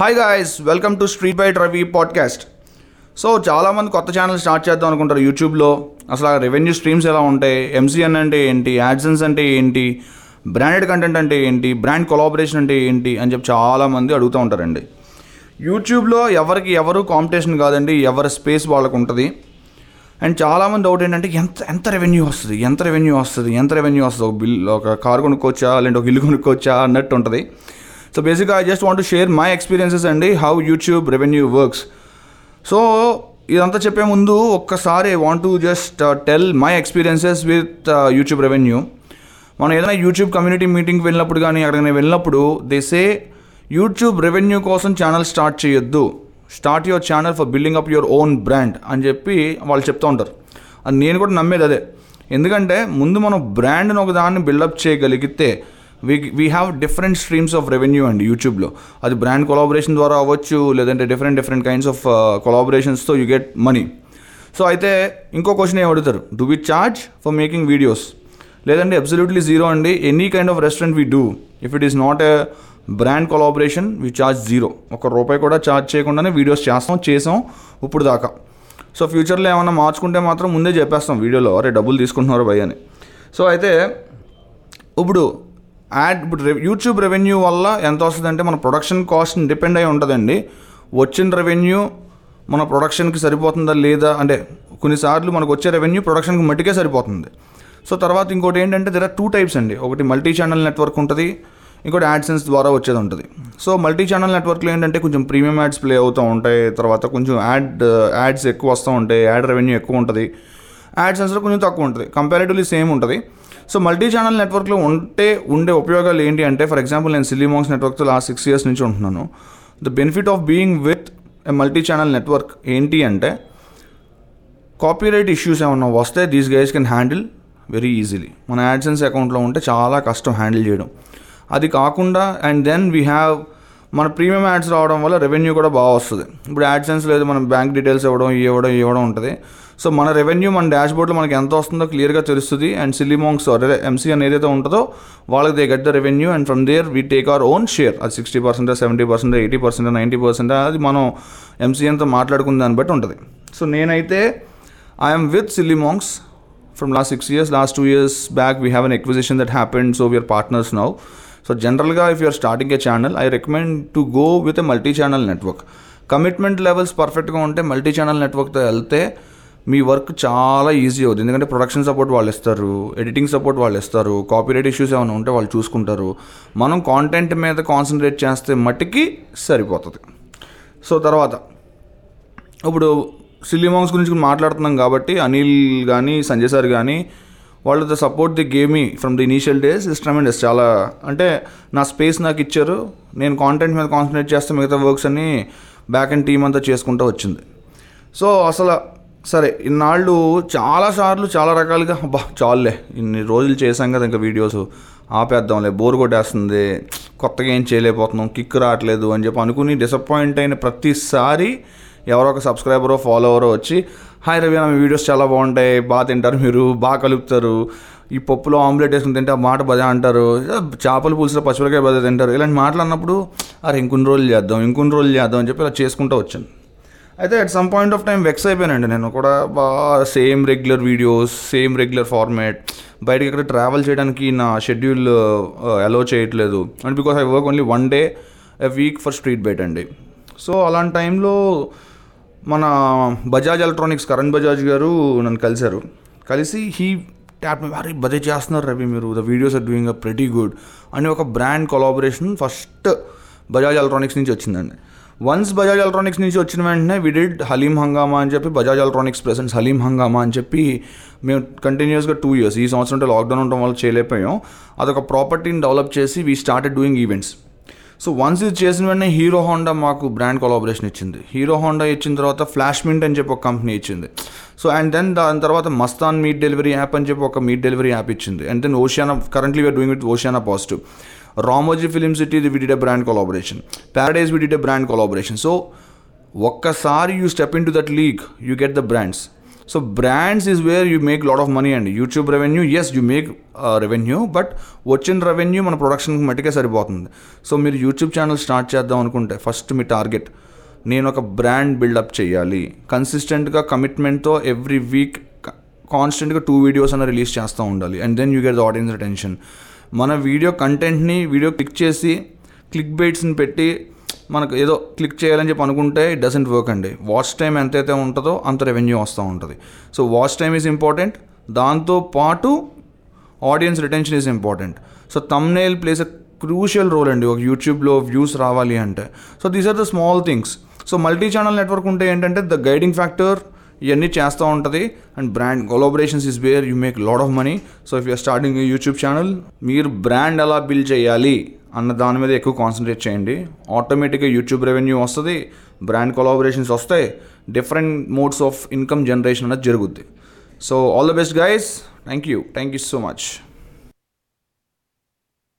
Hi guys welcome to street byte Ravi podcast so చాలామంది కొత్త channel start చేద్దాం అనుకుంటారు యూట్యూబ్లో అసలు ఆ రెవెన్యూ స్ట్రీమ్స్ ఎలా ఉంటాయి? ఎంసీఎన్ అంటే ఏంటి? యాడ్సెన్స్ అంటే ఏంటి? బ్రాండెడ్ కంటెంట్ అంటే ఏంటి? బ్రాండ్ కొలాబరేషన్ అంటే ఏంటి? అని చెప్పి చాలామంది అడుగుతూ ఉంటారండి. యూట్యూబ్లో ఎవరికి ఎవరు కాంపిటీషన్ కాదండి ఎవరి స్పేస్ వాళ్ళకు ఉంటుంది. అండ్ చాలామంది డౌట్ ఏంటంటే ఎంత ఎంత రెవెన్యూ వస్తుంది? ఎంత రెవెన్యూ వస్తుంది? ఎంత రెవెన్యూ వస్తుంది? ఒక బిల్ ఒక కార్ కొనుక్కోవచ్చా? లేదంటే ఒక ఇల్లు కొనుక్కోవచ్చా? అన్నట్టు ఉంటుంది. సో బేసిక్గా I just want to share my experiences అండి how YouTube revenue works so ఇదంతా చెప్పే ముందు ఒక్కసారి want to just tell my experiences with YouTube revenue మనం ఏదైనా యూట్యూబ్ కమ్యూనిటీ మీటింగ్కి వెళ్ళినప్పుడు కానీ అక్కడికి వెళ్ళినప్పుడు దిసే సే యూట్యూబ్ రెవెన్యూ కోసం ఛానల్ స్టార్ట్ చేయొద్దు. Start your channel for building up your own brand అని చెప్పి వాళ్ళు చెప్తూ ఉంటారు. అది నేను కూడా నమ్మేది అదే. ఎందుకంటే ముందు మనం బ్రాండ్ని ఒక దాన్ని బిల్డప్ చేయగలిగితే we we have different streams of revenue అండి యూట్యూబ్లో అది బ్రాండ్ కొలాబరేషన్ ద్వారా అవ్వచ్చు లేదంటే డిఫరెంట్ డిఫరెంట్ కైండ్స్ ఆఫ్ కొలాబరేషన్స్తో యూ గెట్ మనీ సో అయితే ఇంకో క్వశ్చన్ ఏం అడుగుతారు? Do we charge for making videos లేదంటే అబ్సల్యూట్లీ జీరో అండి. Any kind of restaurant we do if it is not a brand collaboration we charge zero ఒక రూపాయి కూడా ఛార్జ్ చేయకుండానే వీడియోస్ చేస్తాం చేసాం ఇప్పుడు దాకా. సో ఫ్యూచర్లో ఏమైనా మార్చుకుంటే మాత్రం ముందే చెప్పేస్తాం వీడియోలో అరే డబ్బులు తీసుకుంటున్నారు భయ్ అని. సో అయితే ఇప్పుడు యాడ్ ఇప్పుడు యూట్యూబ్ రెవెన్యూ వల్ల ఎంత వస్తుందంటే మన ప్రొడక్షన్ కాస్ట్ డిపెండ్ అయి ఉంటుందండి వచ్చిన రెవెన్యూ మన ప్రొడక్షన్కి సరిపోతుందా లేదా అంటే కొన్నిసార్లు మనకు వచ్చే రెవెన్యూ ప్రొడక్షన్కి మట్టికే సరిపోతుంది. సో తర్వాత ఇంకోటి ఏంటంటే దెర్ ఆర్ టూ టైప్స్ అండి. ఒకటి మల్టీ ఛానల్ నెట్వర్క్ ఉంటుంది ఇంకోటి యాడ్సెన్స్ ద్వారా వచ్చేది ఉంటుంది. సో మల్టీ ఛానల్ నెట్వర్క్లో ఏంటంటే కొంచెం ప్రీమియం యాడ్స్ ప్లే అవుతూ ఉంటాయి తర్వాత కొంచెం యాడ్ యాడ్స్ ఎక్కువ వస్తూ ఉంటాయి యాడ్ రెవెన్యూ ఎక్కువ ఉంటుంది. యాడ్సెన్స్లో కొంచెం తక్కువ ఉంటుంది. కంపారిటివ్లీ సేమ్ ఉంటుంది. సో మల్టీ ఛానల్ నెట్వర్క్లో ఉంటే ఉండే ఉపయోగాలు ఏంటి అంటే ఫర్ ఎగ్జాంపుల్ నేను సిలిమాంగ్స్ నెట్వర్క్తో లాస్ట్ సిక్స్ ఇయర్స్ నుంచి ఉంటున్నాను. The benefit of being with a multi channel network ఏంటి అంటే కాపీరైట్ ఇష్యూస్ ఏమన్నా వస్తే these guys can handle very easily మన యాడ్సెన్స్ అకౌంట్లో ఉంటే చాలా కష్టం హ్యాండిల్ చేయడం. అది కాకుండా అండ్ దెన్ వీ హ్యావ్ మన ప్రీమియం యాడ్స్ రావడం వల్ల రెవెన్యూ కూడా బాగా వస్తుంది. ఇప్పుడు యాడ్సెన్స్ లేదు మనం బ్యాంక్ డీటెయిల్స్ ఇవ్వడం ఇవి ఇవ్వడం ఇవ్వడం ఉంటుంది. సో మన రెవెన్యూ మన డాష్బోర్డ్లో మనకి ఎంత వస్తుందో క్లియర్గా తెలుస్తుంది. అండ్ సిలిమాంగ్స్ అదే ఎంసీ అని ఏదైతే ఉంటుందో వాళ్ళకి they get the revenue and from there we take our own share అది sixty percent seventy percent eighty percent ninety percent అది మనం ఎంసీఎన్తో మాట్లాడుకున్న దాన్ని బట్టి ఉంటుంది. సో నేనైతే I'm with Silly Monks from last six years last two years back we have an acquisition that happened so we're partners now so జనరల్గా if you're starting a channel I recommend to go with a multi channel network commitment levels పర్ఫెక్ట్గా ఉంటే multi channel నెట్వర్క్తో వెళ్తే మీ work చాలా easy అవుతుంది ఎందుకంటే production support వాళ్ళు ఇస్తారు editing support వాళ్ళు ఇస్తారు కాపీరైట్ ఇష్యూస్ ఏమైనా ఉంటే వాళ్ళు చూసుకుంటారు. మనం కాంటెంట్ మీద కాన్సన్ట్రేట్ చేస్తే మట్టికి సరిపోతుంది. సో తర్వాత ఇప్పుడు సిలిమాంగ్స్ గురించి మాట్లాడుతున్నాం కాబట్టి అనిల్ కానీ సంజయ్ సార్ కానీ వాళ్ళు the support the game me from the initial days is tremendous చాలా అంటే నా స్పేస్ నాకు ఇచ్చారు. నేను కాంటెంట్ మీద కాన్సన్ట్రేట్ చేస్తే మిగతా వర్క్స్ అన్ని బ్యాక్ అండ్ టీమ్ అంతా చేసుకుంటూ వచ్చింది. సో అసలు సరే ఇన్నాళ్ళు చాలాసార్లు చాలా రకాలుగా అబ్బా చాలులే ఇన్ని రోజులు చేశాం కదా ఇంకా వీడియోస్ ఆపేద్దాంలే బోర్ కొట్టేస్తుంది కొత్తగా ఏం చేయలేకపోతున్నాం కిక్ రావట్లేదు అని చెప్పి అనుకుని డిసప్పాయింట్ అయిన ప్రతిసారి ఎవరో ఒక సబ్స్క్రైబరో ఫాలోవరో వచ్చి హాయ్ రవి మీ వీడియోస్ చాలా బాగుంటాయి బాగా తింటారు మీరు బాగా కలుపుతారు ఈ పప్పులో ఆమ్లెట్ వేసుకుని తింటే ఆ మాట బజా అంటారు చేపలు చేపల పులుసులో పచ్చిమిరకాయ బదే తింటారు ఇలాంటి మాటలు అన్నప్పుడు అరే ఇంకొన్ని రోజులు చేద్దాం ఇంకొన్ని రోజులు చేద్దాం అని చెప్పి ఇలా చేసుకుంటూ వచ్చాను. అయితే at some point of time vex అయిపోయానండి. నేను కూడా బాగా same regular videos same regular format బయటకి ఎక్కడ ట్రావెల్ చేయడానికి నా షెడ్యూల్ అలో uh, చేయట్లేదు. And because I work only one day a week for street byte అండి. సో అలాంటి టైంలో మన బజాజ్ ఎలక్ట్రానిక్స్ కరణ్ బజాజ్ గారు నన్ను కలిశారు. కలిసి హీ ట్యాప్ అరే బజే చేస్తున్నారు రవి మీరు. The videos are doing a pretty good అని ఒక brand collaboration first Bajaj electronics నుంచి వచ్చిందండి. వన్స్ బజాజ్ ఎలక్ట్రానిక్స్ నుంచి వచ్చిన వెంటనే వి డిడ్ హలీం హంగామా అని చెప్పి బజాజ్ ఎలక్ట్రానిక్స్ ప్రెసెంట్స్ హలీం హంగామా అని చెప్పి మేము కంటిన్యూస్గా టూ ఇయర్స్ ఈ సంవత్సరం అంటే లాక్డౌన్ ఉండడం వల్ల చేయలేకపోయాం. అదొక ప్రాపర్టీని డెవలప్ చేసి we started doing events so once ఇది చేసిన వెంటనే హీరో హోండా మాకు బ్రాండ్ కొలాబరేషన్ ఇచ్చింది. హీరో హోండా ఇచ్చిన తర్వాత ఫ్లాష్ మింట్ అని చెప్పి ఒక కంపెనీ ఇచ్చింది. సో అండ్ దెన్ దాని తర్వాత మస్తాన్ మీట్ డెలివరీ యాప్ అని చెప్పి ఒక మీట్ డెలివరీ యాప్ ఇచ్చింది. And then Oceana currently we're doing with Oceana positive Ramoji film city we did a brand collaboration. Paradise we did a brand collaboration. So ఒక్కసారి you step in to that league you get the brands so brands is where you make lot of money అండి YouTube revenue yes you make revenue but వచ్చిన revenue మన ప్రొడక్షన్కి మట్టికే సరిపోతుంది. So మీరు YouTube channel start చేద్దాం అనుకుంటే first మీ target నేను ఒక బ్రాండ్ బిల్డప్ చేయాలి. కన్సిస్టెంట్గా కమిట్మెంట్తో ఎవ్రీ వీక్ కాన్స్టెంట్గా టూ వీడియోస్ అన్న రిలీజ్ చేస్తూ ఉండాలి. And then you get the audience attention మన వీడియో కంటెంట్ని వీడియో క్లిక్ చేసి క్లిక్ బైట్స్ని పెట్టి మనకు ఏదో క్లిక్ చేయాలని చెప్పి అనుకుంటే ఇట్ డజంట్ వర్క్ అండి. వాచ్ టైం ఎంతైతే ఉంటుందో అంత రెవెన్యూ వస్తూ ఉంటుంది. So watch time is important దాంతో పాటు audience retention is important so thumbnail plays a crucial role అండి. ఒక యూట్యూబ్లో వ్యూస్ రావాలి అంటే. So these are the small things so multi channel network ఉంటే ఏంటంటే ద గైడింగ్ ఫ్యాక్టర్ ఇవన్నీ చేస్తూ ఉంటుంది. And brand collaborations is where you make lot of money so if you're starting YouTube channel మీరు బ్రాండ్ ఎలా build చేయాలి అన్న దాని మీద ఎక్కువ కాన్సన్ట్రేట్ చేయండి. ఆటోమేటిక్గా యూట్యూబ్ రెవెన్యూ వస్తుంది బ్రాండ్ కొలాబరేషన్స్ వస్తాయి different modes of income generation అనేది జరుగుద్ది. So all the best guys thank you thank you so much